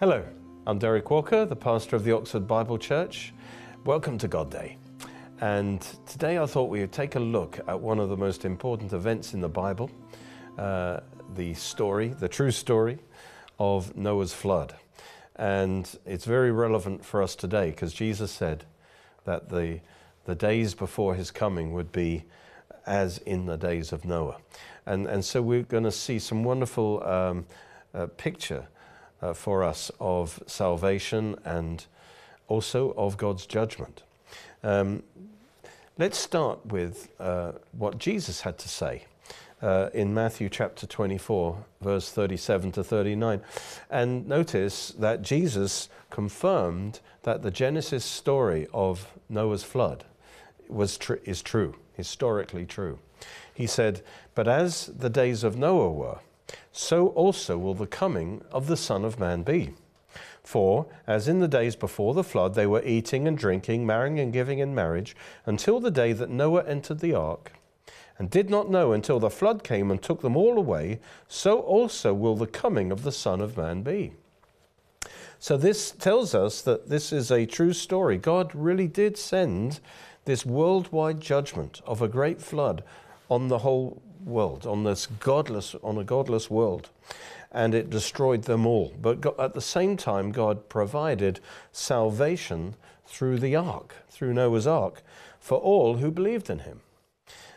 Hello, I'm Derek Walker, the pastor of the Oxford Bible Church. Welcome to God Day. And today I thought we would take a look at one of the most important events in the Bible uh, the story, the true story of Noah's flood. And it's very relevant for us today because Jesus said that the, the days before his coming would be as in the days of Noah. And, and so we're going to see some wonderful um, uh, picture uh, for us of salvation and also of God's judgment. Um, let's start with uh, what Jesus had to say. Uh, in Matthew chapter 24, verse 37 to 39. And notice that Jesus confirmed that the Genesis story of Noah's flood was tr- is true, historically true. He said, But as the days of Noah were, so also will the coming of the Son of Man be. For, as in the days before the flood, they were eating and drinking, marrying and giving in marriage, until the day that Noah entered the ark, and did not know until the flood came and took them all away, so also will the coming of the Son of Man be. So, this tells us that this is a true story. God really did send this worldwide judgment of a great flood on the whole world, on this godless, on a godless world, and it destroyed them all. But at the same time, God provided salvation through the ark, through Noah's ark, for all who believed in him.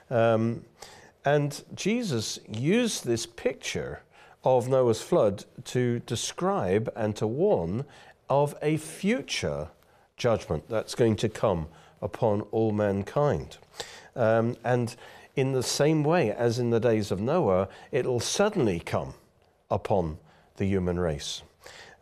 Um, and Jesus used this picture of Noah's flood to describe and to warn of a future judgment that's going to come upon all mankind. Um, and in the same way as in the days of Noah, it'll suddenly come upon the human race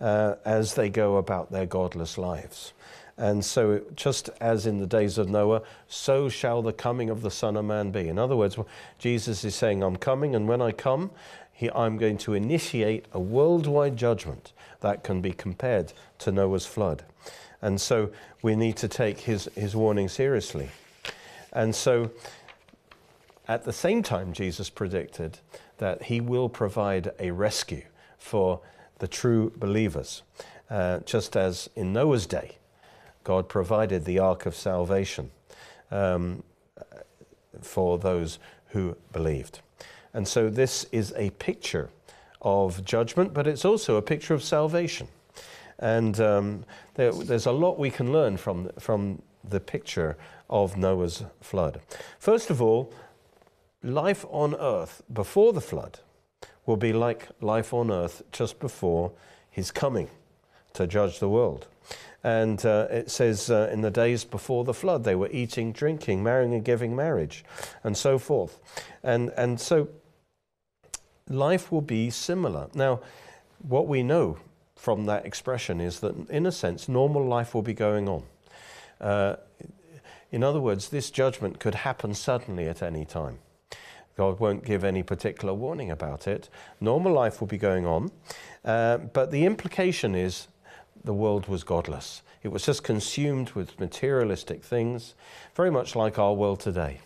uh, as they go about their godless lives. And so, just as in the days of Noah, so shall the coming of the Son of Man be. In other words, Jesus is saying, I'm coming, and when I come, he, I'm going to initiate a worldwide judgment that can be compared to Noah's flood. And so, we need to take his, his warning seriously. And so, at the same time, Jesus predicted that he will provide a rescue for the true believers, uh, just as in Noah's day, God provided the ark of salvation um, for those who believed. And so this is a picture of judgment, but it's also a picture of salvation. And um, there, there's a lot we can learn from, from the picture of Noah's flood. First of all, life on earth before the flood will be like life on earth just before his coming to judge the world. And uh, it says uh, in the days before the flood, they were eating, drinking, marrying, and giving marriage, and so forth. And, and so life will be similar. Now, what we know from that expression is that, in a sense, normal life will be going on. Uh, in other words, this judgment could happen suddenly at any time. God won't give any particular warning about it. Normal life will be going on. Uh, but the implication is the world was godless. It was just consumed with materialistic things, very much like our world today.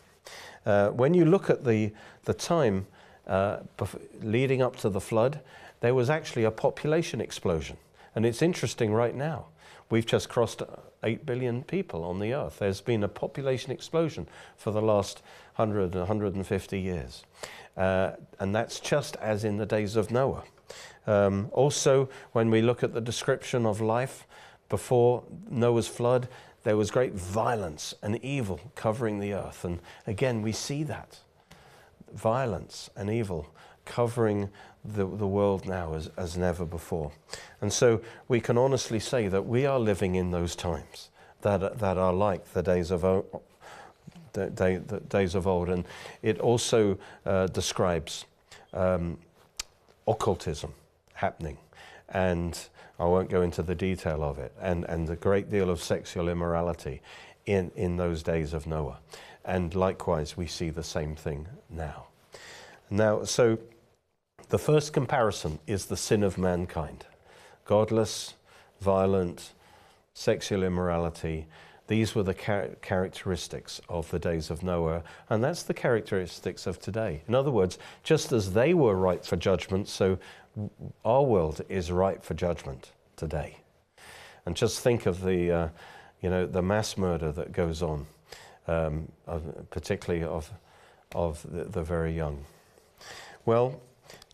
Uh, when you look at the, the time uh, leading up to the flood, there was actually a population explosion. And it's interesting right now. We've just crossed 8 billion people on the earth. There's been a population explosion for the last 100, 150 years. Uh, and that's just as in the days of Noah. Um, also, when we look at the description of life before Noah's flood, there was great violence and evil covering the earth. And again, we see that violence and evil covering the, the world now as, as never before. And so we can honestly say that we are living in those times that, that are like the days of, day, the days of old. And it also uh, describes um, occultism happening. And I won't go into the detail of it, and, and a great deal of sexual immorality in, in those days of Noah. And likewise, we see the same thing now. Now, so the first comparison is the sin of mankind godless, violent, sexual immorality. These were the char- characteristics of the days of Noah, and that's the characteristics of today. In other words, just as they were ripe for judgment, so our world is ripe for judgment. today. And just think of the, uh, you know, the mass murder that goes on, um, particularly of, of the, the very young. Well,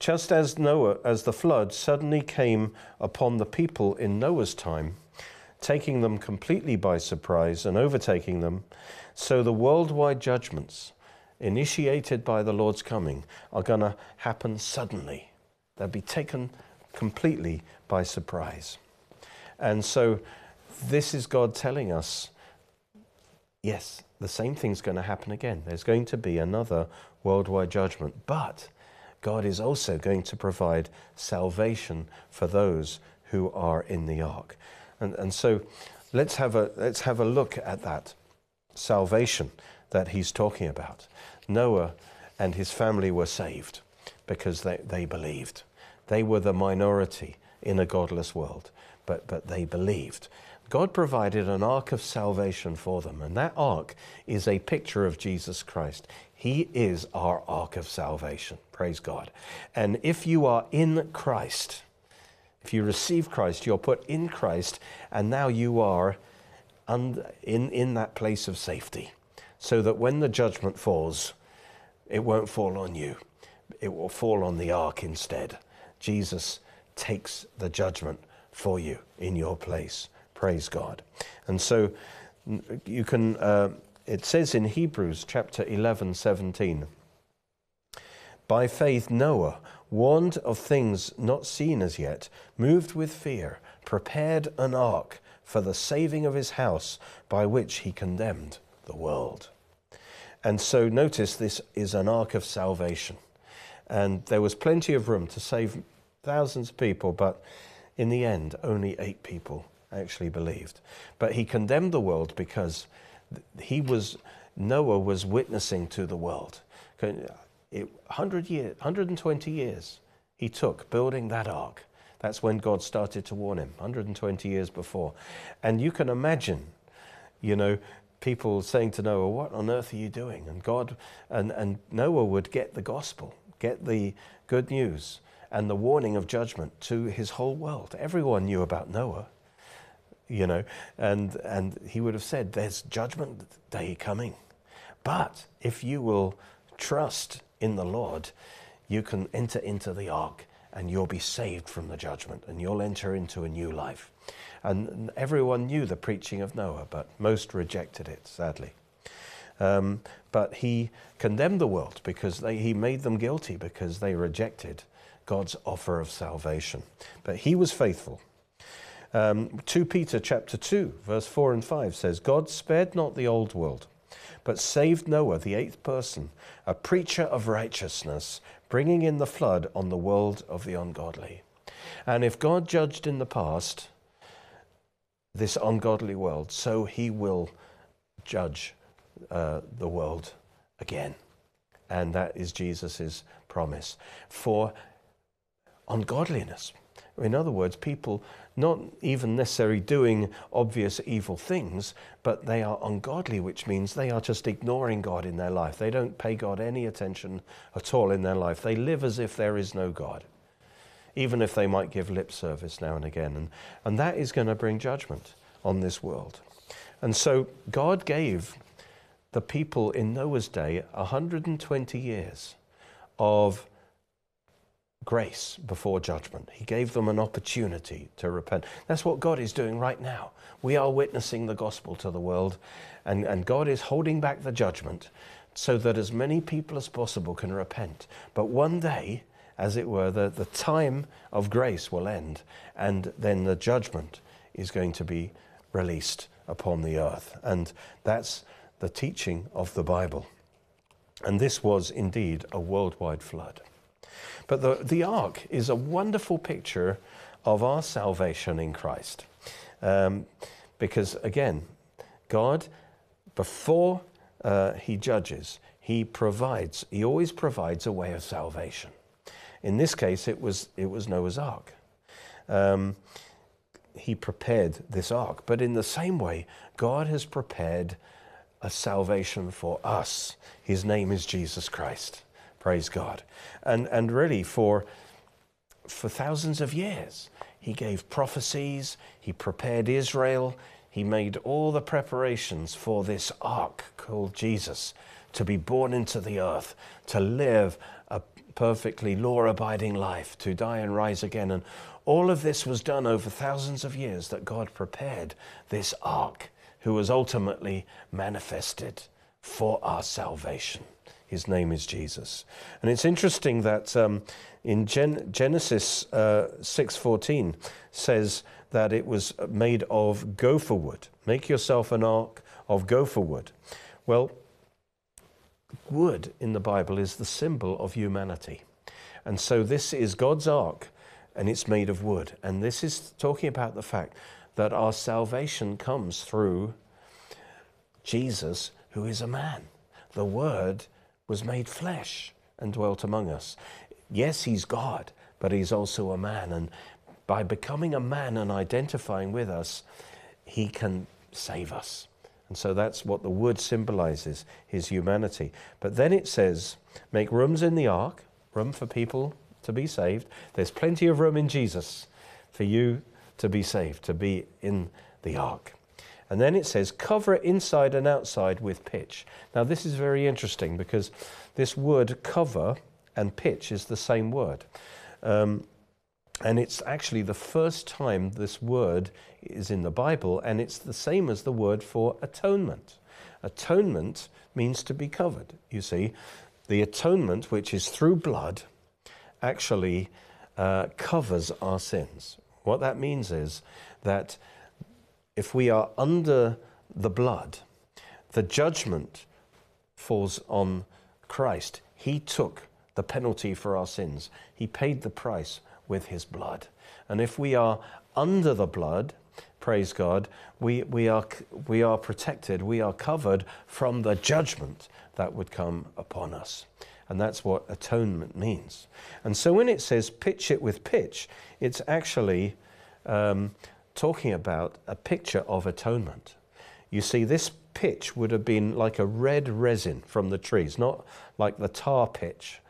just as Noah, as the flood suddenly came upon the people in Noah's time, taking them completely by surprise and overtaking them, so the worldwide judgments initiated by the Lord's coming are going to happen suddenly. They'll be taken completely by surprise. And so this is God telling us yes, the same thing's going to happen again. There's going to be another worldwide judgment, but God is also going to provide salvation for those who are in the ark. And, and so let's have, a, let's have a look at that salvation that he's talking about. Noah and his family were saved because they, they believed. They were the minority in a godless world, but, but they believed. God provided an ark of salvation for them, and that ark is a picture of Jesus Christ. He is our ark of salvation. Praise God. And if you are in Christ, if you receive Christ, you're put in Christ, and now you are in, in that place of safety, so that when the judgment falls, it won't fall on you, it will fall on the ark instead. Jesus takes the judgment for you in your place. Praise God. And so you can, uh, it says in Hebrews chapter 11, 17, by faith, Noah, warned of things not seen as yet, moved with fear, prepared an ark for the saving of his house, by which he condemned the world. And so notice this is an ark of salvation. And there was plenty of room to save thousands of people, but in the end, only eight people actually believed. But he condemned the world because he was, Noah was witnessing to the world. It, 100 years, 120 years he took building that ark. That's when God started to warn him, 120 years before. And you can imagine, you know, people saying to Noah, What on earth are you doing? And God, and, and Noah would get the gospel, get the good news and the warning of judgment to his whole world. Everyone knew about Noah, you know, and, and he would have said, There's judgment day coming. But if you will trust in the Lord, you can enter into the ark and you'll be saved from the judgment and you'll enter into a new life. And everyone knew the preaching of Noah, but most rejected it, sadly. Um, but he condemned the world because they, he made them guilty because they rejected God's offer of salvation. But he was faithful. Um, 2 Peter chapter 2, verse 4 and 5 says, God spared not the old world, but saved Noah, the eighth person, a preacher of righteousness, bringing in the flood on the world of the ungodly. And if God judged in the past this ungodly world, so he will judge uh, the world again. And that is Jesus' promise. For ungodliness. In other words, people not even necessarily doing obvious evil things, but they are ungodly, which means they are just ignoring God in their life. They don't pay God any attention at all in their life. They live as if there is no God, even if they might give lip service now and again. And, and that is going to bring judgment on this world. And so God gave the people in Noah's day 120 years of grace before judgment. He gave them an opportunity to repent. That's what God is doing right now. We are witnessing the gospel to the world, and, and God is holding back the judgment so that as many people as possible can repent. But one day, as it were, the, the time of grace will end, and then the judgment is going to be released upon the earth. And that's the teaching of the Bible. And this was indeed a worldwide flood. But the, the ark is a wonderful picture of our salvation in Christ. Um, because again, God, before uh, He judges, He provides, He always provides a way of salvation. In this case, it was, it was Noah's ark. Um, he prepared this ark. But in the same way, God has prepared a salvation for us. His name is Jesus Christ. Praise God. And, and really, for, for thousands of years, He gave prophecies, he prepared Israel, he made all the preparations for this ark called Jesus to be born into the earth, to live a perfectly law abiding life, to die and rise again. And all of this was done over thousands of years that God prepared this ark, who was ultimately manifested for our salvation. His name is Jesus. And it's interesting that um, in Gen- Genesis uh, 6.14 says that it was made of gopher wood. Make yourself an ark of gopher wood. Well, wood in the Bible is the symbol of humanity. And so this is God's ark and it's made of wood. And this is talking about the fact that our salvation comes through Jesus, who is a man. The Word was made flesh and dwelt among us. Yes, he's God, but he's also a man. And by becoming a man and identifying with us, he can save us. And so that's what the wood symbolizes his humanity. But then it says, make rooms in the ark, room for people to be saved. There's plenty of room in Jesus for you to be saved, to be in the ark. And then it says, cover it inside and outside with pitch. Now, this is very interesting because this word cover and pitch is the same word. Um, and it's actually the first time this word is in the Bible, and it's the same as the word for atonement. Atonement means to be covered, you see. The atonement, which is through blood, actually uh, covers our sins. What that means is that if we are under the blood, the judgment falls on Christ. He took the penalty for our sins, He paid the price with His blood. And if we are under the blood, praise God, we, we, are, we are protected, we are covered from the judgment that would come upon us. And that's what atonement means. And so when it says pitch it with pitch, it's actually um, talking about a picture of atonement. You see, this pitch would have been like a red resin from the trees, not like the tar pitch,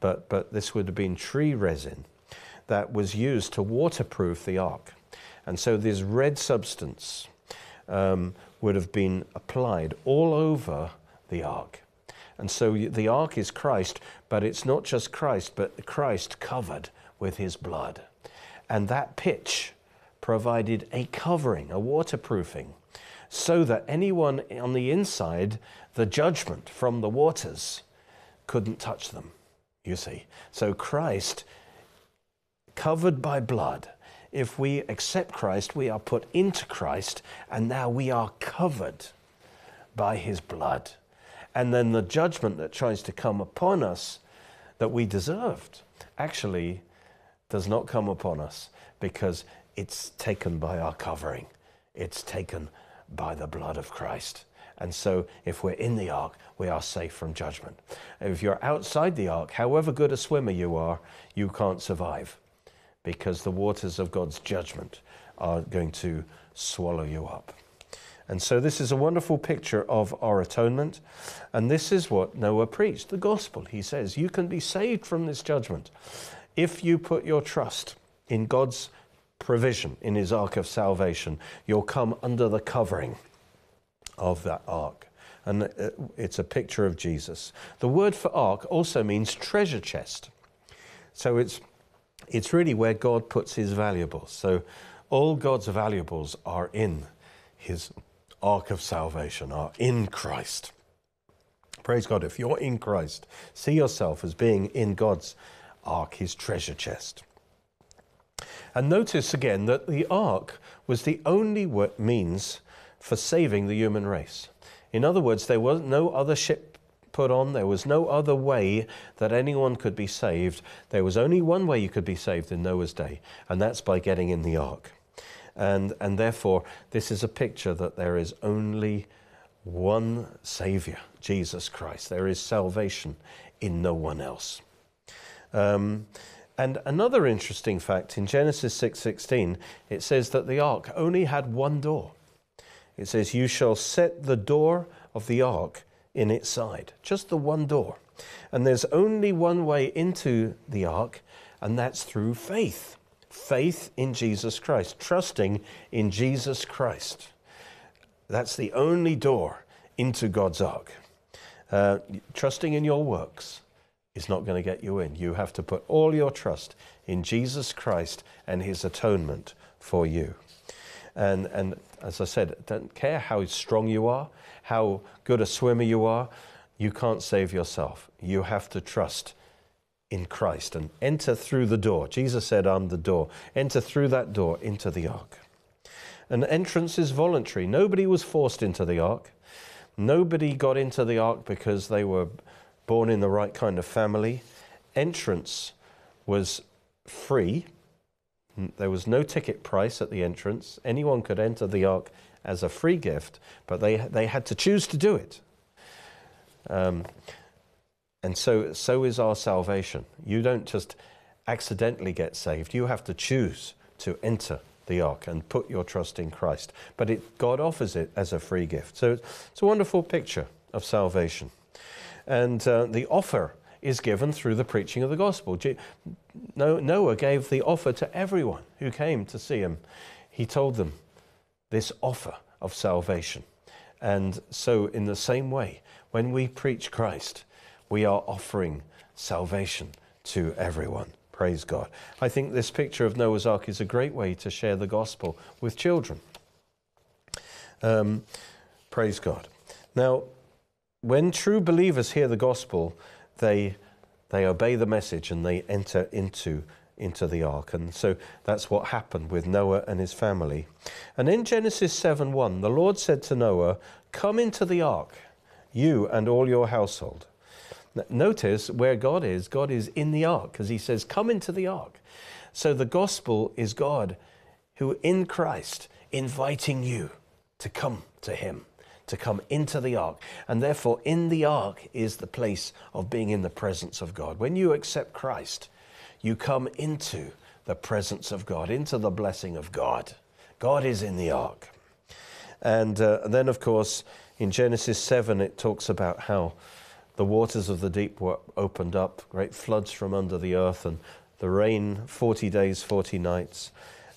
but, but this would have been tree resin that was used to waterproof the ark. And so this red substance um, would have been applied all over the ark. And so the ark is Christ, but it's not just Christ, but Christ covered with his blood. And that pitch provided a covering, a waterproofing, so that anyone on the inside, the judgment from the waters, couldn't touch them, you see. So Christ, covered by blood, if we accept Christ, we are put into Christ, and now we are covered by his blood and then the judgment that tries to come upon us that we deserved actually does not come upon us because it's taken by our covering. It's taken by the blood of Christ. And so, if we're in the ark, we are safe from judgment. If you're outside the ark, however good a swimmer you are, you can't survive because the waters of God's judgment are going to swallow you up. And so this is a wonderful picture of our atonement. And this is what Noah preached the gospel. He says, You can be saved from this judgment if you put your trust in God's provision, in his ark of salvation. You'll come under the covering of that ark. And uh, it's a picture of Jesus. The word for ark also means treasure chest. So it's, it's really where God puts his valuables. So all God's valuables are in his ark of salvation are in Christ. Praise God. If you're in Christ, see yourself as being in God's ark, his treasure chest. And notice again that the ark was the only means for saving the human race. In other words, there was no other ship put on, there was no other way that anyone could be saved. There was only one way you could be saved in Noah's day, and that's by getting in the ark. And, and therefore, this is a picture that there is only one Savior, Jesus Christ. There is salvation in no one else. Um, and another interesting fact in Genesis 6:16, it says that the ark only had one door. It says, "You shall set the door of the ark in its side." Just the one door. And there's only one way into the ark, and that's through faith faith in Jesus Christ, trusting in Jesus Christ. That's the only door into God's ark. Uh, trusting in your works is not going to get you in. You have to put all your trust in Jesus Christ and his atonement for you. And, and as I said, don't care how strong you are, how good a swimmer you are, you can't save yourself. You have to trust in Christ and enter through the door. Jesus said, I'm the door. Enter through that door into the ark. An entrance is voluntary. Nobody was forced into the ark. Nobody got into the ark because they were born in the right kind of family. Entrance was free. There was no ticket price at the entrance. Anyone could enter the ark as a free gift, but they, they had to choose to do it. Um, and so, so is our salvation. You don't just accidentally get saved, you have to choose to enter the ark and put your trust in Christ. But it, God offers it as a free gift. So it's a wonderful picture of salvation. And uh, the offer is given through the preaching of the gospel. Noah gave the offer to everyone who came to see him. He told them this offer of salvation. And so, in the same way, when we preach Christ, we are offering salvation to everyone. Praise God. I think this picture of Noah's Ark is a great way to share the gospel with children. Um, praise God. Now, when true believers hear the gospel, they, they obey the message and they enter into, into the ark. And so that's what happened with Noah and his family. And in Genesis 7 1, the Lord said to Noah, Come into the ark, you and all your household. Notice where God is. God is in the ark because he says, Come into the ark. So the gospel is God who in Christ inviting you to come to him, to come into the ark. And therefore, in the ark is the place of being in the presence of God. When you accept Christ, you come into the presence of God, into the blessing of God. God is in the ark. And, uh, then, of course, in Genesis 7, it talks about how the waters of the deep were opened up, great floods from under the earth, and the rain 40 days, 40 nights,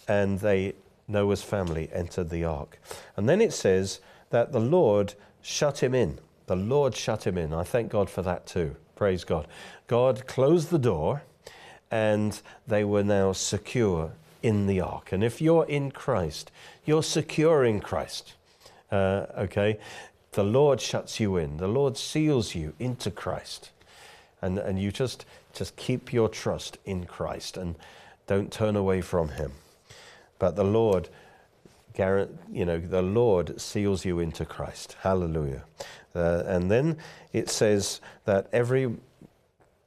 and they, Noah's family, entered the ark. And then it says that the Lord shut him in. The Lord shut him in. I thank God for that too. Praise God. God closed the door, and they were now secure in the ark. And if you're in Christ, you're secure in Christ. Uh, okay? the Lord shuts you in. The Lord seals you into Christ. And, and you just, just keep your trust in Christ and don't turn away from Him. But the Lord, you know, the Lord seals you into Christ. Hallelujah. Uh, and then it says that every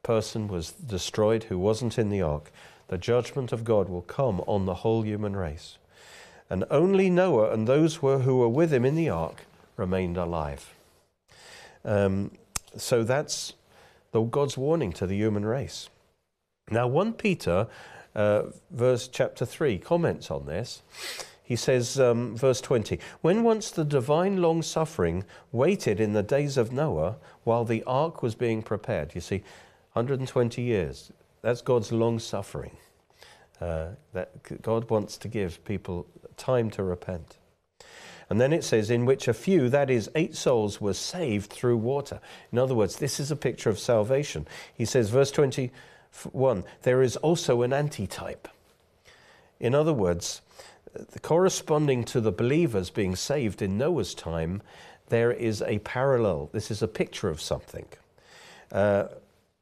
person was destroyed who wasn't in the ark. The judgment of God will come on the whole human race. And only Noah and those who were with him in the ark remained alive. Um, so that's the, God's warning to the human race. Now, 1 Peter, uh, verse chapter 3, comments on this. He says, um, verse 20, when once the divine long suffering waited in the days of Noah while the ark was being prepared. You see, 120 years, that's God's long suffering. Uh, that God wants to give people time to repent. And then it says, in which a few, that is, eight souls, were saved through water. In other words, this is a picture of salvation. He says, verse 21, there is also an antitype. In other words, corresponding to the believers being saved in Noah's time, there is a parallel. This is a picture of something. Uh,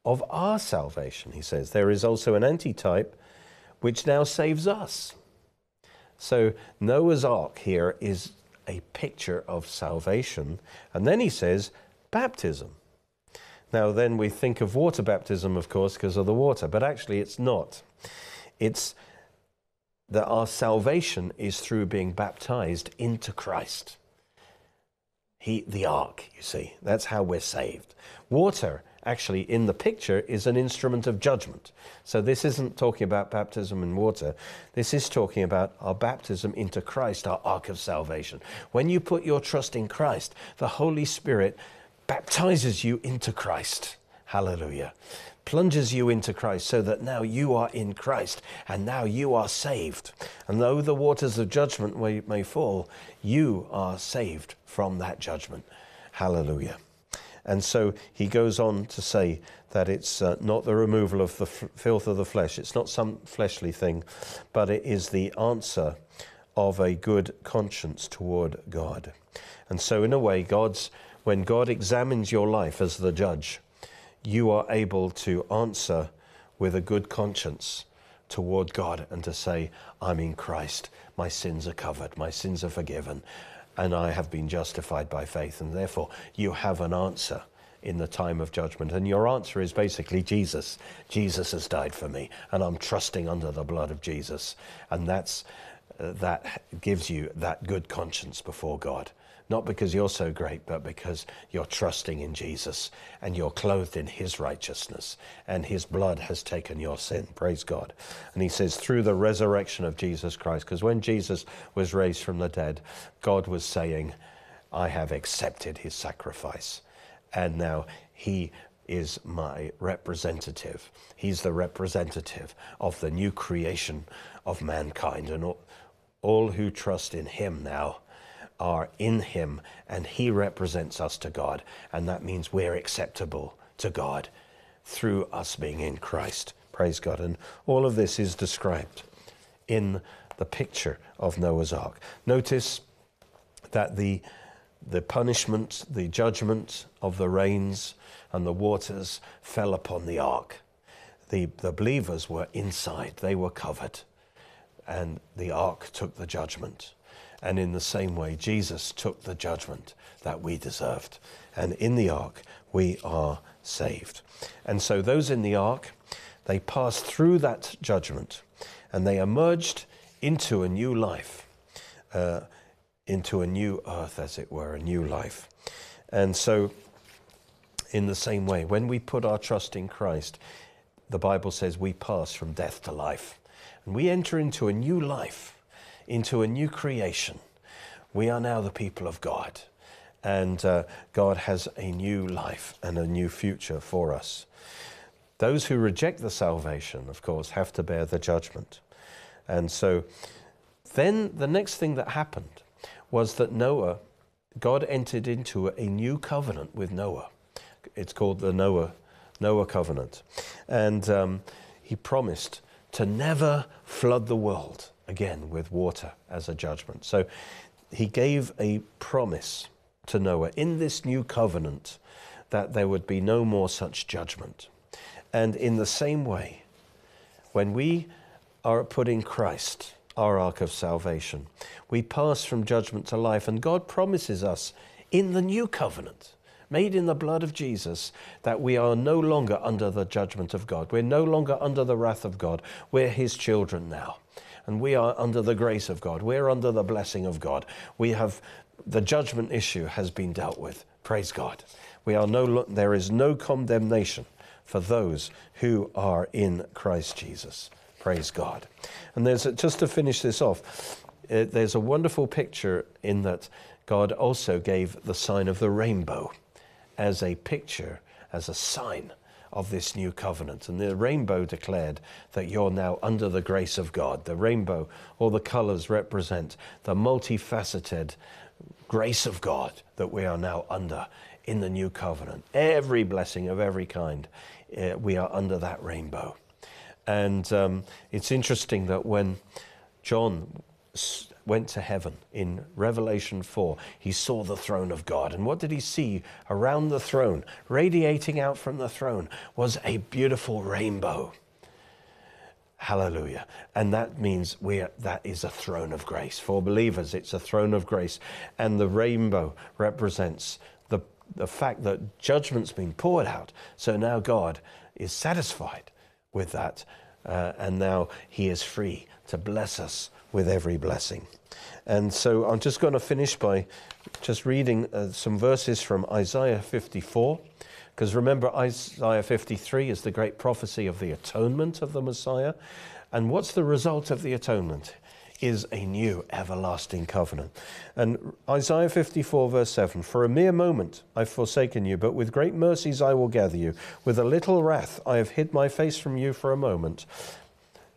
of our salvation, he says. There is also an antitype which now saves us. So Noah's ark here is a picture of salvation. And then he says, baptism. Now, then we think of water baptism, of course, because of the water, but actually it's not. It's that our salvation is through being baptized into Christ. He, the ark, you see, that's how we're saved. Water actually in the picture is an instrument of judgment. So this isn't talking about baptism in water. This is talking about our baptism into Christ, our ark of salvation. When you put your trust in Christ, the Holy Spirit baptizes you into Christ. Hallelujah. Plunges you into Christ so that now you are in Christ and now you are saved. And though the waters of judgment may, fall, you are saved from that judgment. Hallelujah. And so he goes on to say that it's uh, not the removal of the f- filth of the flesh, it's not some fleshly thing, but it is the answer of a good conscience toward God. And so, in a way, God's, when God examines your life as the judge, you are able to answer with a good conscience toward God and to say, I'm in Christ, my sins are covered, my sins are forgiven, and I have been justified by faith. And therefore, you have an answer in the time of judgment. And your answer is basically Jesus. Jesus has died for me, and I'm trusting under the blood of Jesus. And that's, uh, that gives you that good conscience before God. Not because you're so great, but because you're trusting in Jesus and you're clothed in his righteousness and his blood has taken your sin. Praise God. And he says, through the resurrection of Jesus Christ, because when Jesus was raised from the dead, God was saying, I have accepted his sacrifice. And now he is my representative. He's the representative of the new creation of mankind. And all, all who trust in him now are in him and he represents us to God. And that means we're acceptable to God through us being in Christ. Praise God. And all of this is described in the picture of Noah's Ark. Notice that the, the punishment, the judgment of the rains and the waters fell upon the ark. The, the believers were inside, they were covered, and the ark took the judgment. And in the same way, Jesus took the judgment that we deserved. And in the ark, we are saved. And so those in the ark, they passed through that judgment and they emerged into a new life, uh, into a new earth, as it were, a new life. And so, in the same way, when we put our trust in Christ, the Bible says we pass from death to life. And we enter into a new life into a new creation. We are now the people of God, and uh, God has a new life and a new future for us. Those who reject the salvation, of course, have to bear the judgment. And so then the next thing that happened was that Noah, God entered into a new covenant with Noah. It's called the Noah, Noah covenant. And um, he promised to never flood the world again with water as a judgment. So he gave a promise to Noah in this new covenant that there would be no more such judgment. And in the same way, when we are put in Christ, our ark of salvation, we pass from judgment to life, and God promises us in the new covenant made in the blood of Jesus, that we are no longer under the judgment of God. We're no longer under the wrath of God. We're His children now and we are under the grace of God. We're under the blessing of God. We have the judgment issue has been dealt with. Praise God. We are no there is no condemnation for those who are in Christ Jesus. Praise God. And there's a, just to finish this off, uh, there's a wonderful picture in that God also gave the sign of the rainbow as a picture, as a sign of this new covenant. And the rainbow declared that you're now under the grace of God. The rainbow, all the colors represent the multifaceted grace of God that we are now under in the new covenant. Every blessing of every kind, uh, we are under that rainbow. And um, it's interesting that when John went to heaven in Revelation 4, he saw the throne of God. And what did he see around the throne? Radiating out from the throne was a beautiful rainbow. Hallelujah. And that means we that is a throne of grace. For believers, it's a throne of grace. And the rainbow represents the, the fact that judgment's been poured out. So now God is satisfied with that. Uh, and now he is free to bless us with every blessing. And so I'm just going to finish by just reading uh, some verses from Isaiah 54. Because remember, Isaiah 53 is the great prophecy of the atonement of the Messiah. And what's the result of the atonement? is a new everlasting covenant. And Isaiah 54, verse 7 For a mere moment I've forsaken you, but with great mercies I will gather you. With a little wrath I have hid my face from you for a moment.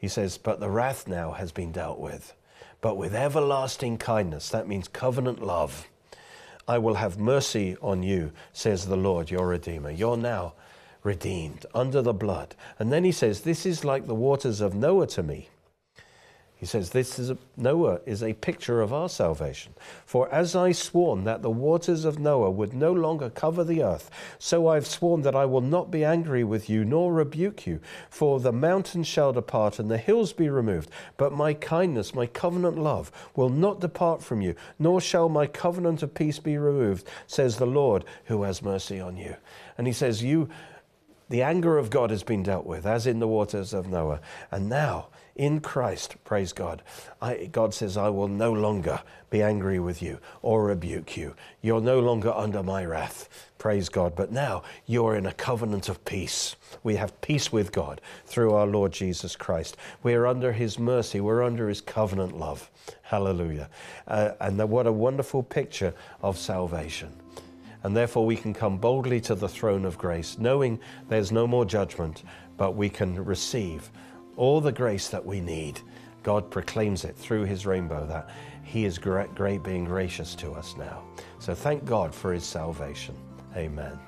He says, But the wrath now has been dealt with. But with everlasting kindness, that means covenant love, I will have mercy on you, says the Lord, your Redeemer. You're now redeemed under the blood. And then he says, This is like the waters of Noah to me. He says, This is a, Noah is a picture of our salvation. For as I sworn that the waters of Noah would no longer cover the earth, so I've sworn that I will not be angry with you nor rebuke you. For the mountains shall depart and the hills be removed, but my kindness, my covenant love, will not depart from you, nor shall my covenant of peace be removed, says the Lord who has mercy on you. And he says, You the anger of God has been dealt with, as in the waters of Noah. And now, in Christ, praise God, I, God says, I will no longer be angry with you or rebuke you. You're no longer under my wrath, praise God. But now you're in a covenant of peace. We have peace with God through our Lord Jesus Christ. We're under his mercy, we're under his covenant love. Hallelujah. Uh, and the, what a wonderful picture of salvation and therefore we can come boldly to the throne of grace, knowing there's no more judgment, but we can receive all the grace that we need. God proclaims it through his rainbow that he is great, great being gracious to us now. So thank God for his salvation. Amen.